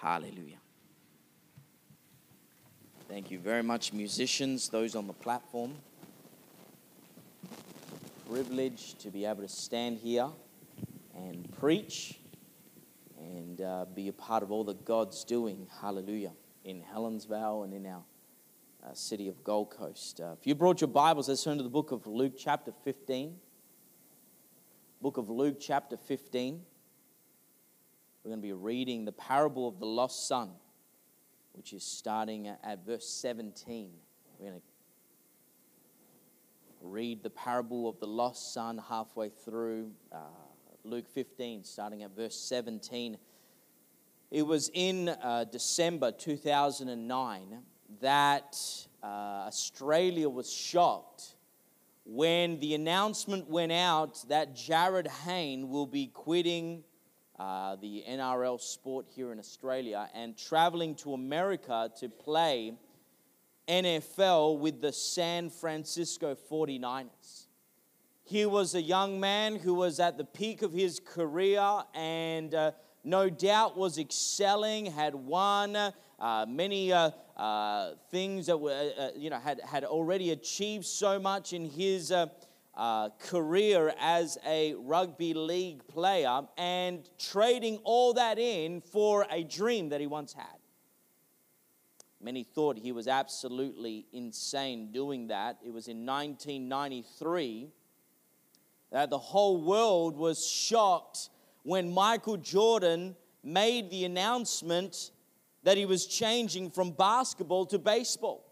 Hallelujah. Thank you very much, musicians, those on the platform. Privilege to be able to stand here and preach and uh, be a part of all that God's doing. Hallelujah. In Helensvale and in our uh, city of Gold Coast. Uh, if you brought your Bibles, let's turn to the book of Luke, chapter 15. Book of Luke, chapter 15. We're going to be reading the parable of the lost son which is starting at verse 17. We're going to read the parable of the lost son halfway through uh, Luke 15, starting at verse 17. It was in uh, December 2009 that uh, Australia was shocked when the announcement went out that Jarryd Hayne will be quitting uh, the NRL sport here in Australia and traveling to America to play NFL with the San Francisco 49ers. He was a young man who was at the peak of his career and uh, no doubt was excelling, had won uh, many uh, uh things that were, uh, you know, had, had already achieved so much in his uh, career as a rugby league player and trading all that in for a dream that he once had. Many thought he was absolutely insane doing that. It was in 1993 that the whole world was shocked when Michael Jordan made the announcement that he was changing from basketball to baseball.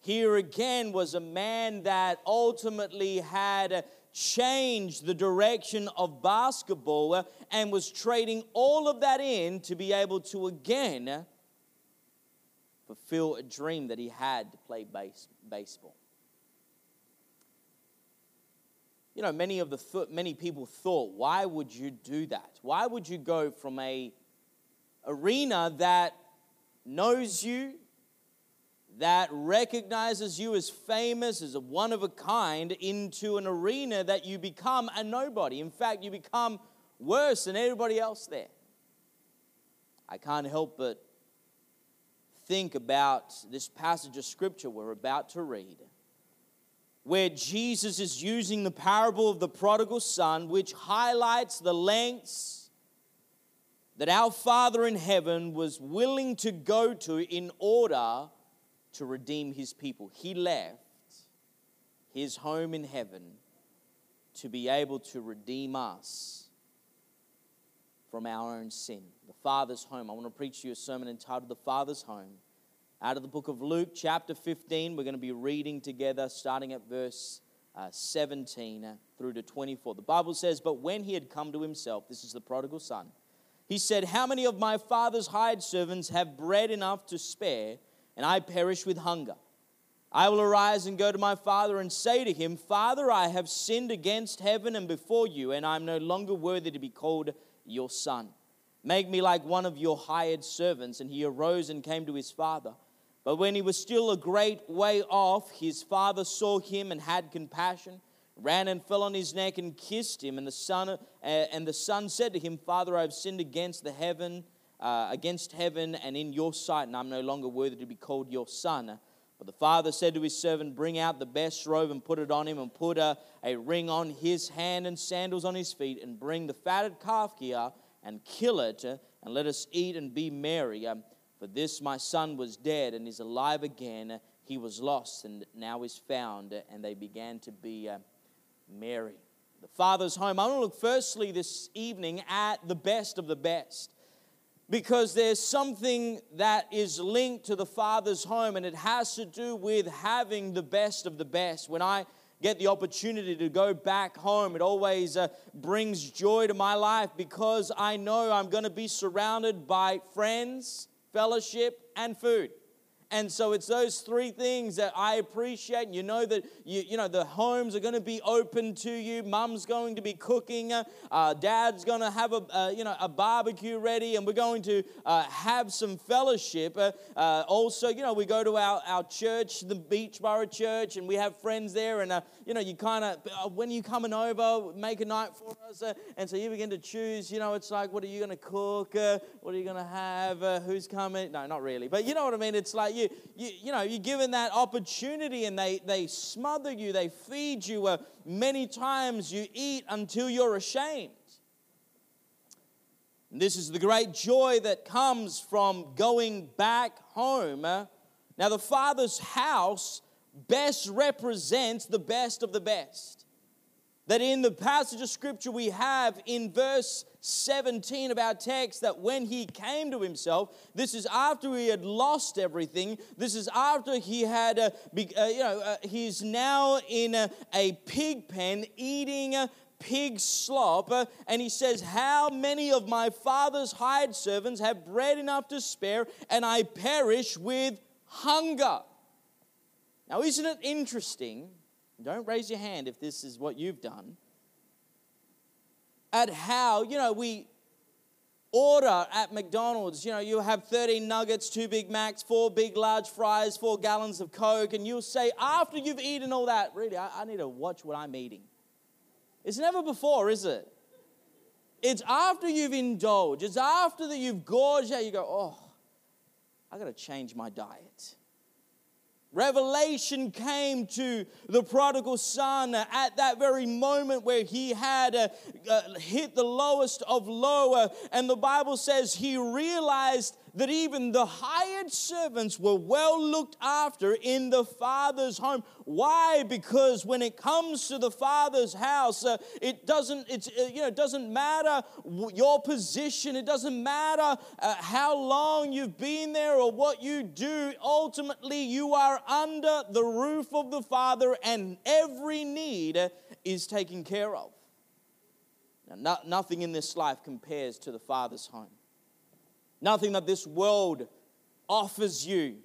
Here again was a man that ultimately had changed the direction of basketball and was trading all of that in to be able to again fulfill a dream that he had to play base, baseball. You know, many of the th- many people thought, why would you do that? Why would you go from a arena that knows you, that recognizes you as famous, as a one of a kind, into an arena that you become a nobody. In fact, you become worse than everybody else there. I can't help but think about this passage of scripture we're about to read, where Jesus is using the parable of the prodigal son, which highlights the lengths that our Father in heaven was willing to go to in order to redeem his people. He left his home in heaven to be able to redeem us from our own sin. The Father's home. I want to preach you a sermon entitled The Father's Home. Out of the book of Luke, chapter 15, we're going to be reading together starting at verse uh, 17 uh, through to 24. The Bible says, But when he had come to himself, this is the prodigal son, he said, How many of my father's hired servants have bread enough to spare? And I perish with hunger. I will arise and go to my father and say to him, Father, I have sinned against heaven and before you, and I am no longer worthy to be called your son. Make me like one of your hired servants. And he arose and came to his father. But when he was still a great way off, his father saw him and had compassion, ran and fell on his neck and kissed him. And the son, uh, and the son said to him, Father, I have sinned against the heaven uh, against heaven and in your sight, and I'm no longer worthy to be called your son. But the father said to his servant, Bring out the best robe and put it on him, and put a, a ring on his hand and sandals on his feet, and bring the fatted calf here and kill it, and let us eat and be merry. Um, for this my son was dead and is alive again. He was lost and now is found. And they began to be uh, merry. The father's home. I want to look firstly this evening at the best of the best because there's something that is linked to the Father's home, and it has to do with having the best of the best. When I get the opportunity to go back home, it always uh, brings joy to my life because I know I'm going to be surrounded by friends, fellowship, and food. And so it's those three things that I appreciate. You know that you, you know the homes are going to be open to you. Mum's going to be cooking. Uh, Dad's going to have a uh, you know a barbecue ready, and we're going to uh, have some fellowship. Uh, uh, also, you know we go to our, our church, the Beechboro Church, and we have friends there. And uh, you know you kind of when you coming over, make a night for us. and so you begin to choose. You know it's like what are you going to cook? what are you going to have? who's coming? No, not really. But you know what I mean. It's like you, you, you know, you're given that opportunity and they, they smother you, they feed you. Uh, many times you eat until you're ashamed. And this is the great joy that comes from going back home. Uh, now, the Father's house best represents the best of the best. That in the passage of scripture we have in verse 17 of our text that when he came to himself, this is after he had lost everything. This is after he had, uh, uh, you know, uh, he's now in a, a pig pen eating pig slop. Uh, and he says, How many of my father's hired servants have bread enough to spare, and I perish with hunger? Now, isn't it interesting? Don't raise your hand if this is what you've done at how, you know, we order at McDonald's, you know, you have 13 nuggets, two Big Macs, four big large fries, four gallons of Coke, and you'll say, after you've eaten all that, really, I, I need to watch what I'm eating. It's never before, is it? It's after you've indulged, it's after that you've gorged out, you go, oh, I got to change my diet. Revelation came to the prodigal son at that very moment where he had uh, uh, hit the lowest of low. Uh, and the Bible says he realized that even the hired servants were well looked after in the father's home. Why? Because when it comes to the father's house, uh, it doesn't it's uh, you know it doesn't matter your position. It doesn't matter uh, how long you've been there or what you do. Ultimately, you are under the roof of the father, and every need is taken care of. Now, no, nothing in this life compares to the father's home. Nothing that this world offers you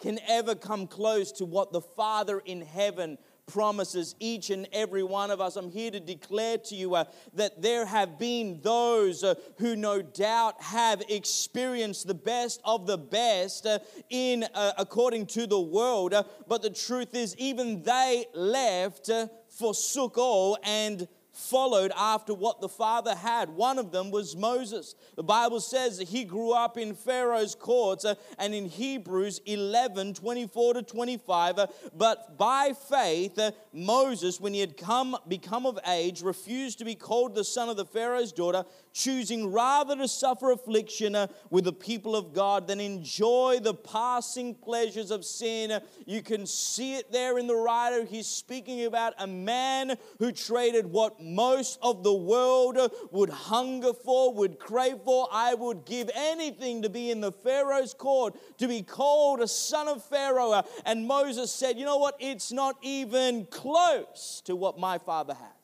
can ever come close to what the Father in heaven promises each and every one of us. I'm here to declare to you uh, that there have been those uh, who no doubt have experienced the best of the best uh, in uh, according to the world, uh, but the truth is even they left, uh, forsook all and followed after what the father had. One of them was Moses. The Bible says that he grew up in Pharaoh's courts uh, and in Hebrews 11 24 to 25. Uh, but by faith, uh, Moses, when he had come, become of age, refused to be called the son of the Pharaoh's daughter, choosing rather to suffer affliction uh, with the people of God than enjoy the passing pleasures of sin. You can see it there in the writer. He's speaking about a man who traded what most of the world would hunger for, would crave for. I would give anything to be in the Pharaoh's court, to be called a son of Pharaoh. And Moses said, You know what? It's not even close to what my father has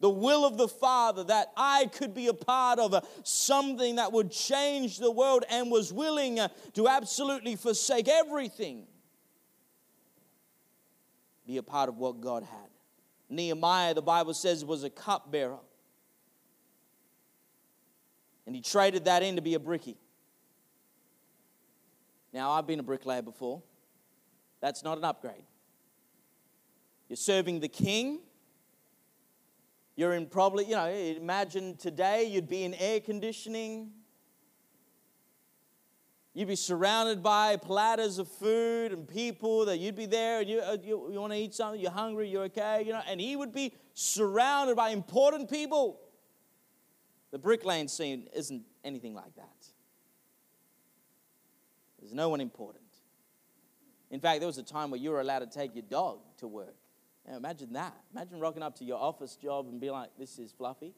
the will of the Father, that I could be a part of uh, something that would change the world and was willing uh, to absolutely forsake everything, be a part of what God had. Nehemiah, the Bible says, was a cupbearer. And he traded that in to be a brickie. Now, I've been a bricklayer before. That's not an upgrade. You're serving the king you're in probably, you know, imagine today you'd be in air conditioning. You'd be surrounded by platters of food and people that you'd be there and you, uh, you, you want to eat something, you're hungry, you're okay, you know, and he would be surrounded by important people. The Brick Lane scene isn't anything like that. There's no one important. In fact, there was a time where you were allowed to take your dog to work. Now imagine that. Imagine rocking up to your office job and be like, this is fluffy.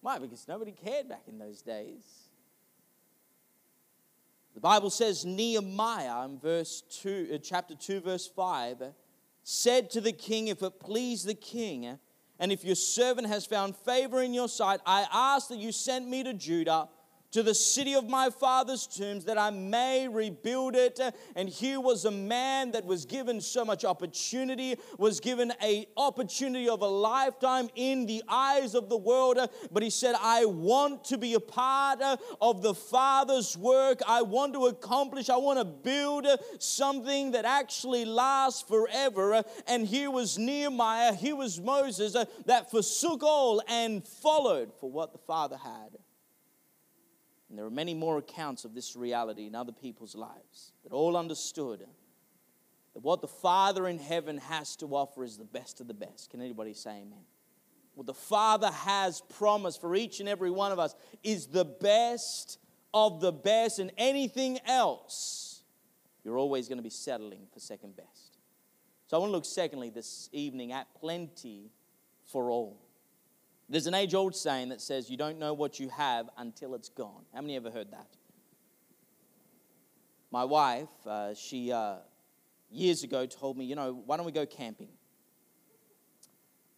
Why? Because nobody cared back in those days. The Bible says Nehemiah in verse 2, uh, chapter 2, verse 5, said to the king, If it please the king, and if your servant has found favor in your sight, I ask that you send me to Judah to the city of my father's tombs that I may rebuild it. And here was a man that was given so much opportunity, was given a opportunity of a lifetime in the eyes of the world. But he said, I want to be a part of the Father's work. I want to accomplish, I want to build something that actually lasts forever. And here was Nehemiah, here was Moses that forsook all and followed for what the Father had. And there are many more accounts of this reality in other people's lives that all understood that what the Father in heaven has to offer is the best of the best. Can anybody say amen? What the Father has promised for each and every one of us is the best of the best, and anything else, you're always going to be settling for second best. So I want to look, secondly, this evening at plenty for all. There's an age old saying that says, You don't know what you have until it's gone. How many ever heard that? My wife, uh, she uh, years ago told me, You know, why don't we go camping?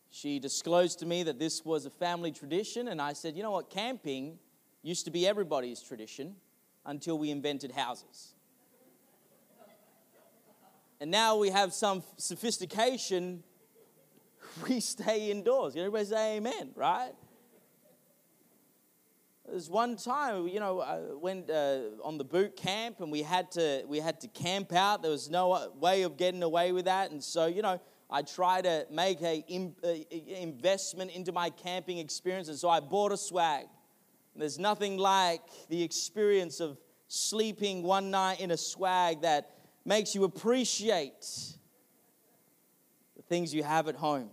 She disclosed to me that this was a family tradition, and I said, You know what? Camping used to be everybody's tradition until we invented houses. And now we have some sophistication we stay indoors. Everybody say amen, right? There's one time, you know, I went uh, on the boot camp and we had to we had to camp out. There was no way of getting away with that, and so you know, I try to make a, in, investment into my camping experience, and so I bought a swag. And there's nothing like the experience of sleeping one night in a swag that makes you appreciate the things you have at home.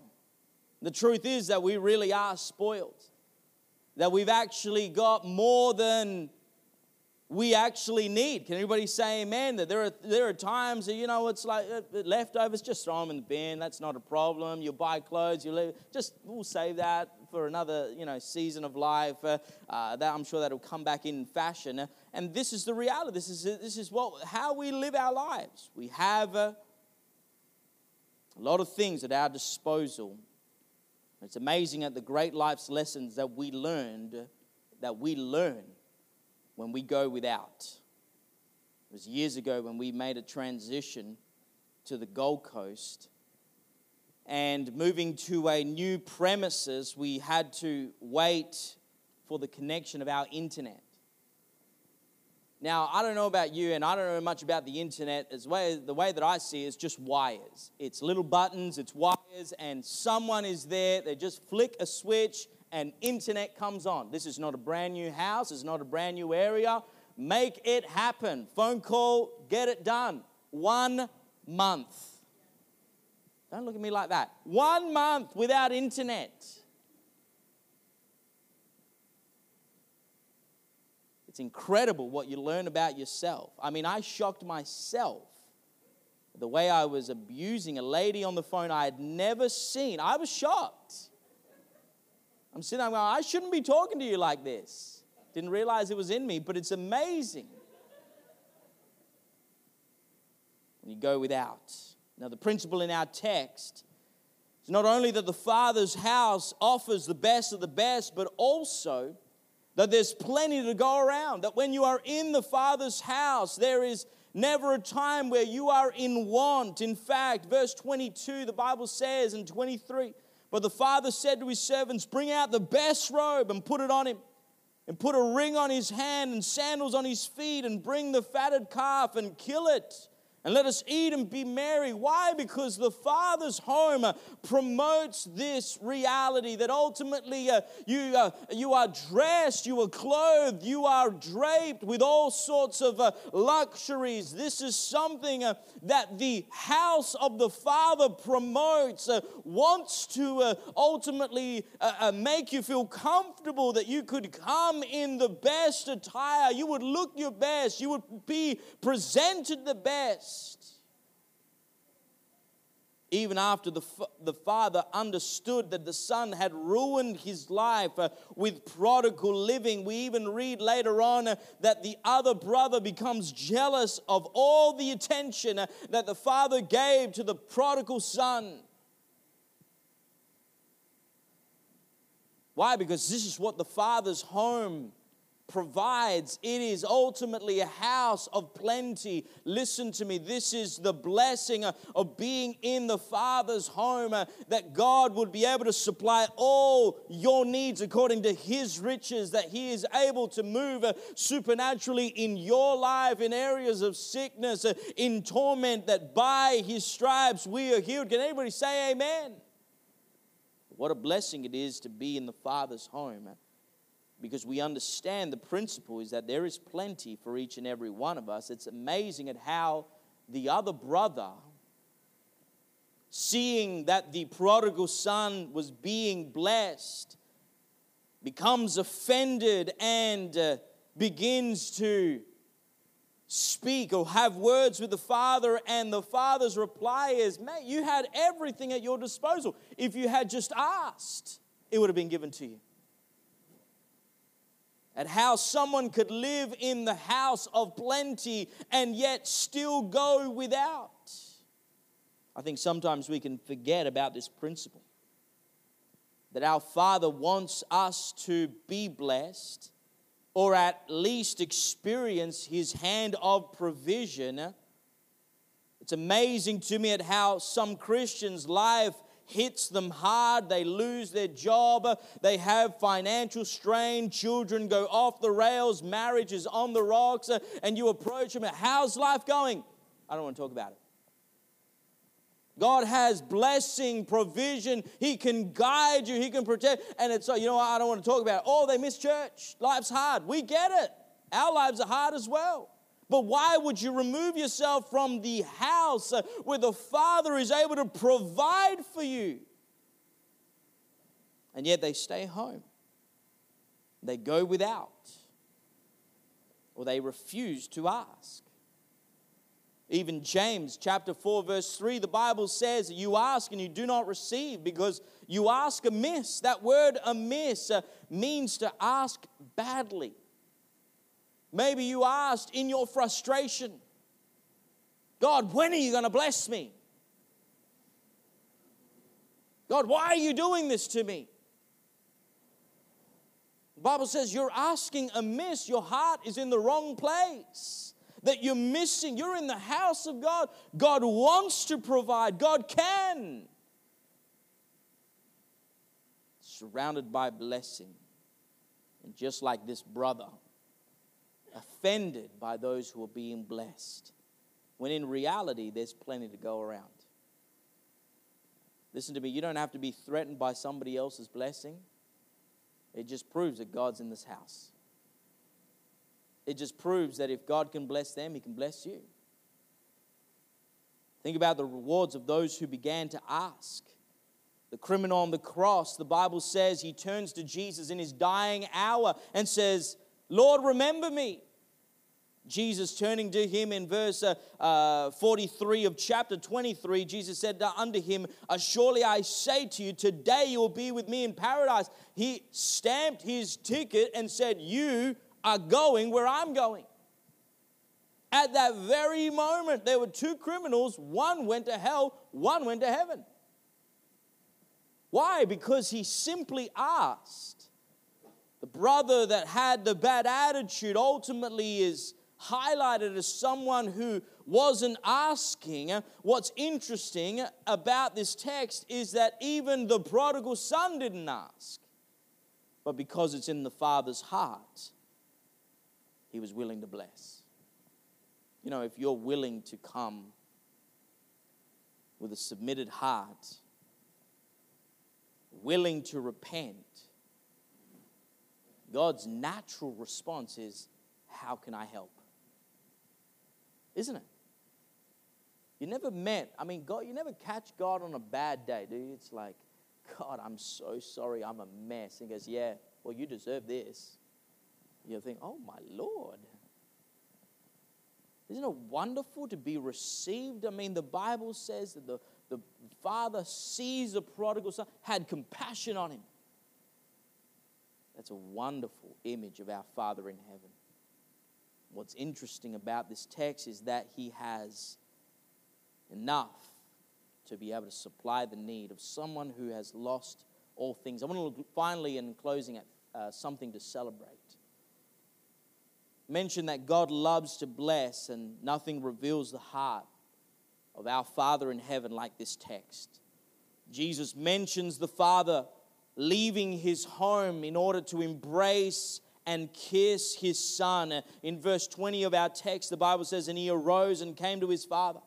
The truth is that we really are spoiled, that we've actually got more than we actually need. Can anybody say amen? That there are, there are times that, you know, it's like uh, leftovers, just throw them in the bin. That's not a problem. You buy clothes, you live, just we'll save that for another, you know, season of life. Uh, uh, that I'm sure that'll come back in fashion. and this is the reality. This is, this is what, how we live our lives. We have a lot of things at our disposal it's amazing at the great life's lessons that we learned, that we learn when we go without. It was years ago when we made a transition to the Gold Coast. And moving to a new premises, we had to wait for the connection of our internet. Now, I don't know about you, and I don't know much about the internet. As way, the way that I see it is just wires. It's little buttons, it's wires, and someone is there. They just flick a switch, and internet comes on. This is not a brand new house, it's not a brand new area. Make it happen. Phone call, get it done. One month. Don't look at me like that. One month without internet. Incredible what you learn about yourself. I mean, I shocked myself the way I was abusing a lady on the phone I had never seen. I was shocked. I'm sitting there going, I shouldn't be talking to you like this. Didn't realize it was in me, but it's amazing you go without. Now, the principle in our text is not only that the Father's house offers the best of the best, but also that there's plenty to go around, that when you are in the Father's house, there is never a time where you are in want. In fact, verse 22, the Bible says in 23, but the Father said to his servants, Bring out the best robe and put it on him, and put a ring on his hand and sandals on his feet, and bring the fatted calf and kill it and let us eat and be merry. Why? Because the Father's home uh, promotes this reality that ultimately uh, you, uh, you are dressed, you are clothed, you are draped with all sorts of uh, luxuries. This is something uh, that the house of the Father promotes, uh, wants to ultimately make you feel comfortable that you could come in the best attire, you would look your best, you would be presented the best even after the, the father understood that the son had ruined his life uh, with prodigal living. We even read later on uh, that the other brother becomes jealous of all the attention uh, that the father gave to the prodigal son. Why? Because this is what the father's home provides. It is ultimately a house of plenty. Listen to me. This is the blessing uh, of being in the Father's home, uh, that God would be able to supply all your needs according to His riches, that He is able to move uh, supernaturally in your life in areas of sickness, in torment, that by His stripes we are healed. Can anybody say amen? What a blessing it is to be in the Father's home because we understand the principle is that there is plenty for each and every one of us. It's amazing at how the other brother, seeing that the prodigal son was being blessed, becomes offended and uh, begins to speak or have words with the father and the father's reply is mate you had everything at your disposal if you had just asked it would have been given to you at how someone could live in the house of plenty and yet still go without. I think sometimes we can forget about this principle that our Father wants us to be blessed or at least experience His hand of provision. It's amazing to me at how some Christians' life hits them hard, they lose their job, they have financial strain, children go off the rails, marriage is on the rocks, and you approach them, how's life going? I don't want to talk about it. God has blessing, provision. He can guide you. He can protect. And it's, you know, what? I don't want to talk about it. Oh, they miss church. Life's hard. We get it. Our lives are hard as well. But why would you remove yourself from the house uh, where the Father is able to provide for you? And yet they stay home. They go without, or they refuse to ask. Even James chapter 4, verse 3, the Bible says, You ask and you do not receive because you ask amiss. That word amiss uh, means to ask badly. Maybe you asked in your frustration, God, when are you going to bless me? God, why are you doing this to me? The Bible says you're asking amiss. Your heart is in the wrong place. That you're missing. You're in the house of God. God wants to provide, God can. Surrounded by blessing. And just like this brother, offended by those who are being blessed, when in reality, there's plenty to go around. Listen to me, you don't have to be threatened by somebody else's blessing. It just proves that God's in this house. It just proves that if God can bless them, He can bless you. Think about the rewards of those who began to ask. The criminal on the cross, the Bible says he turns to Jesus in his dying hour and says, Lord, remember me. Jesus turning to him in verse uh, uh, 43 of chapter 23, Jesus said unto him, uh, Surely I say to you, today you will be with me in paradise. He stamped his ticket and said, You are going where I'm going. At that very moment, there were two criminals. One went to hell, one went to heaven. Why? Because he simply asked. The brother that had the bad attitude ultimately is highlighted as someone who wasn't asking. What's interesting about this text is that even the prodigal son didn't ask. But because it's in the father's heart, he was willing to bless. You know, if you're willing to come with a submitted heart, willing to repent, God's natural response is, How can I help? Isn't it? You never met, I mean, God, you never catch God on a bad day, do you? It's like, God, I'm so sorry, I'm a mess. And he goes, Yeah, well, you deserve this. You think, Oh my Lord. Isn't it wonderful to be received? I mean, the Bible says that the, the father sees the prodigal son, had compassion on him. That's a wonderful image of our Father in heaven. What's interesting about this text is that he has enough to be able to supply the need of someone who has lost all things. I want to look finally in closing at uh, something to celebrate. Mention that God loves to bless, and nothing reveals the heart of our Father in heaven like this text. Jesus mentions the Father leaving his home in order to embrace and kiss his son. In verse 20 of our text, the Bible says, And he arose and came to his father.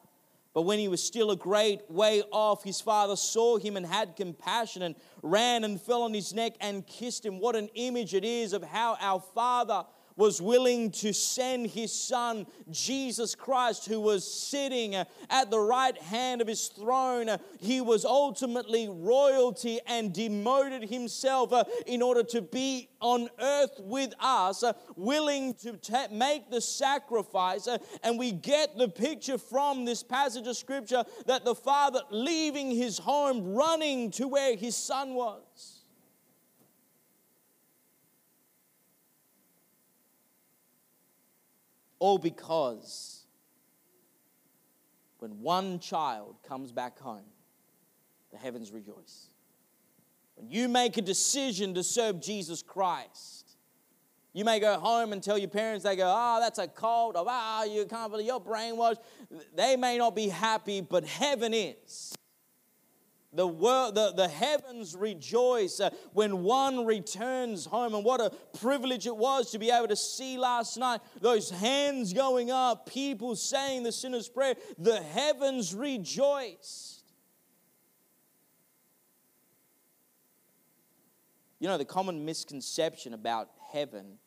But when he was still a great way off, his father saw him and had compassion and ran and fell on his neck and kissed him. What an image it is of how our father was willing to send his son, Jesus Christ, who was sitting at the right hand of his throne. He was ultimately royalty and demoted himself uh, in order to be on earth with us, uh, willing to make the sacrifice. Uh, and we get the picture from this passage of scripture that the father leaving his home, running to where his son was. All because when one child comes back home, the heavens rejoice. When you make a decision to serve Jesus Christ, you may go home and tell your parents, they go, oh, that's a cult, ah, oh, you can't believe you're brainwashed. They may not be happy, but heaven is. The, world, the, the heavens rejoice uh, when one returns home. And what a privilege it was to be able to see last night those hands going up, people saying the sinner's prayer. The heavens rejoiced. You know, the common misconception about heaven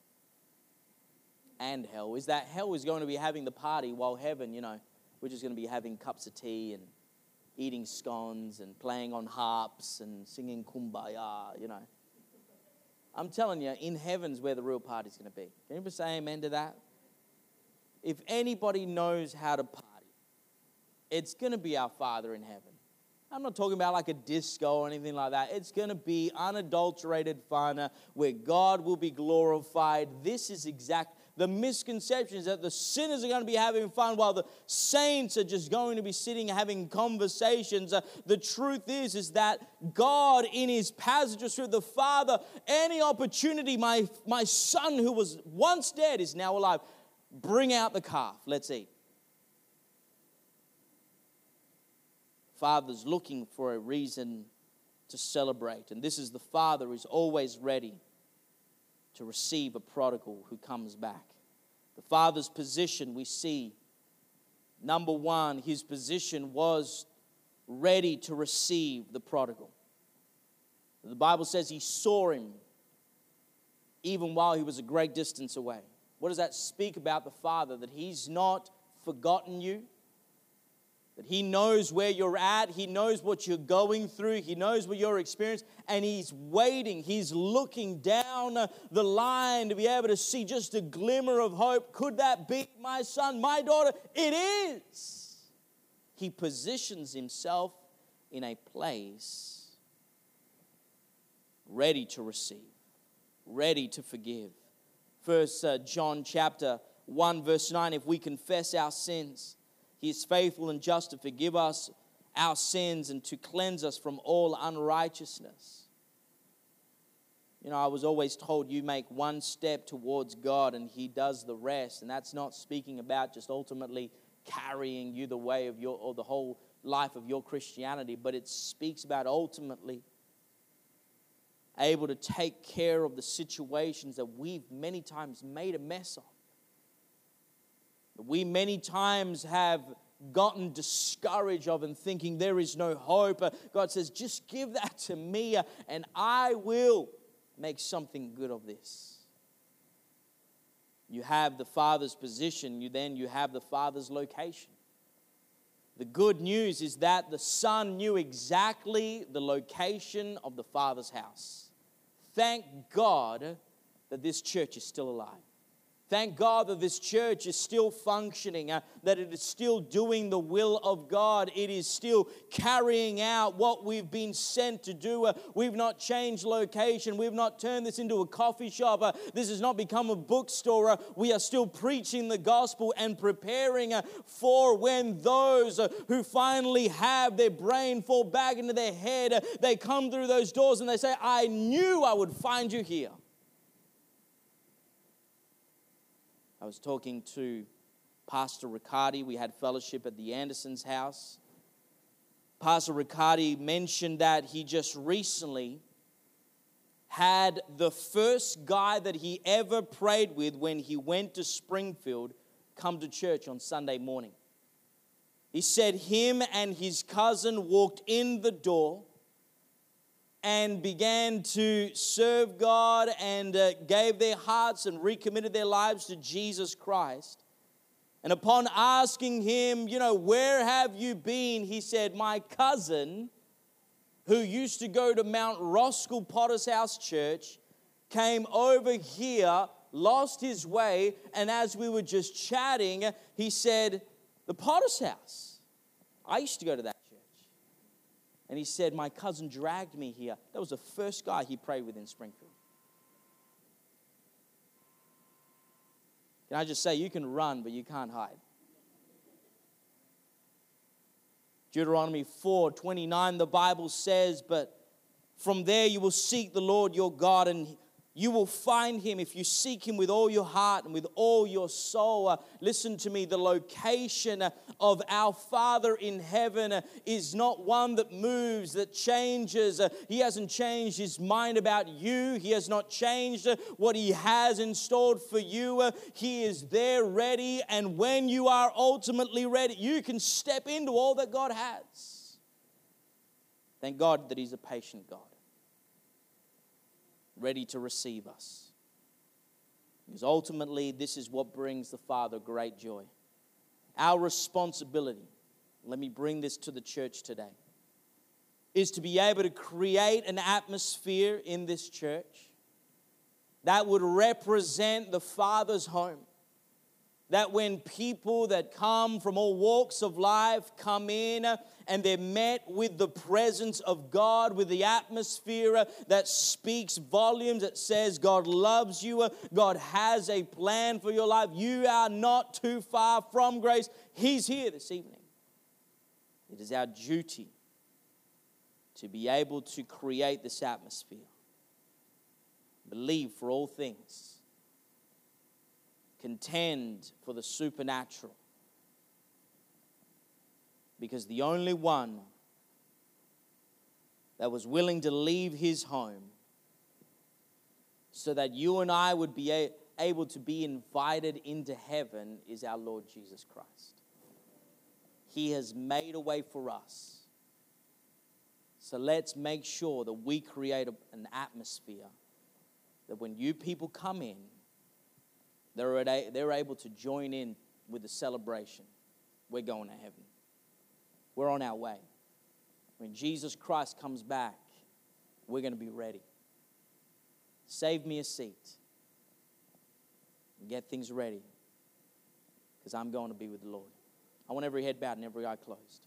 and hell is that hell is going to be having the party while heaven, you know, we're just going to be having cups of tea and eating scones and playing on harps and singing kumbaya, you know. I'm telling you, in heaven's where the real party's going to be. Can anybody say amen to that? If anybody knows how to party, it's going to be our Father in heaven. I'm not talking about like a disco or anything like that. It's going to be unadulterated fun uh, where God will be glorified. This is exact the misconception is that the sinners are going to be having fun while the saints are just going to be sitting having conversations. Uh, the truth is, is that God, in His passages through the Father, any opportunity, my, my son who was once dead is now alive. Bring out the calf, let's eat. Father's looking for a reason to celebrate, and this is the Father who's always ready to receive a prodigal who comes back. The father's position, we see, number one, his position was ready to receive the prodigal. The Bible says he saw him even while he was a great distance away. What does that speak about the Father? That he's not forgotten you, that He knows where you're at, He knows what you're going through, He knows what you're experiencing, and He's waiting. He's looking down the line to be able to see just a glimmer of hope. Could that be my son, my daughter? It is. He positions Himself in a place ready to receive, ready to forgive. First uh, John chapter 1 verse 9 if we confess our sins he is faithful and just to forgive us our sins and to cleanse us from all unrighteousness. You know, I was always told you make one step towards God and He does the rest. And that's not speaking about just ultimately carrying you the way of your or the whole life of your Christianity, but it speaks about ultimately able to take care of the situations that we've many times made a mess of. We many times have gotten discouraged of and thinking there is no hope. Uh, God says, just give that to me uh, and I will make something good of this. You have the Father's position, you then you have the Father's location. The good news is that the Son knew exactly the location of the Father's house. Thank God that this church is still alive. Thank God that this church is still functioning, uh, that it is still doing the will of God. It is still carrying out what we've been sent to do. Uh, we've not changed location. We've not turned this into a coffee shop. Uh, this has not become a bookstore. Uh, we are still preaching the gospel and preparing uh, for when those uh, who finally have their brain fall back into their head, they come through those doors and they say, I knew I would find you here. Was talking to Pastor Riccardi. We had fellowship at the Andersons' house. Pastor Riccardi mentioned that he just recently had the first guy that he ever prayed with when he went to Springfield come to church on Sunday morning. He said him and his cousin walked in the door and began to serve God and uh, gave their hearts and recommitted their lives to Jesus Christ. And upon asking him, you know, where have you been? He said, My cousin, who used to go to Mount Roskill Potter's House Church, came over here, lost his way, and as we were just chatting, he said, The Potter's House. I used to go to that. And he said, My cousin dragged me here. That was the first guy he prayed with in Springfield. Can I just say, you can run, but you can't hide. Deuteronomy 4 29, the Bible says, But from there you will seek the Lord your God, and you will find him if you seek him with all your heart and with all your soul. Uh, listen to me, the location uh, of our Father in heaven uh, is not one that moves, that changes. Uh, he hasn't changed his mind about you, he has not changed uh, what he has installed for you. He is there ready, and when you are ultimately ready, you can step into all that God has. Thank God that he's a patient God ready to receive us. Because ultimately, this is what brings the Father great joy. Our responsibility, let me bring this to the church today, is to be able to create an atmosphere in this church that would represent the Father's home that when people that come from all walks of life come in uh, and they're met with the presence of God, with the atmosphere uh, that speaks volumes, that says God loves you, uh, God has a plan for your life, you are not too far from grace. He's here this evening. It is our duty to be able to create this atmosphere. Believe for all things contend for the supernatural. Because the only one that was willing to leave his home so that you and I would be able to be invited into heaven is our Lord Jesus Christ. He has made a way for us. So let's make sure that we create an atmosphere that when you people come in, they're, they're able to join in with the celebration. We're going to heaven. We're on our way. When Jesus Christ comes back, we're going to be ready. Save me a seat. Get things ready because I'm going to be with the Lord. I want every head bowed and every eye closed.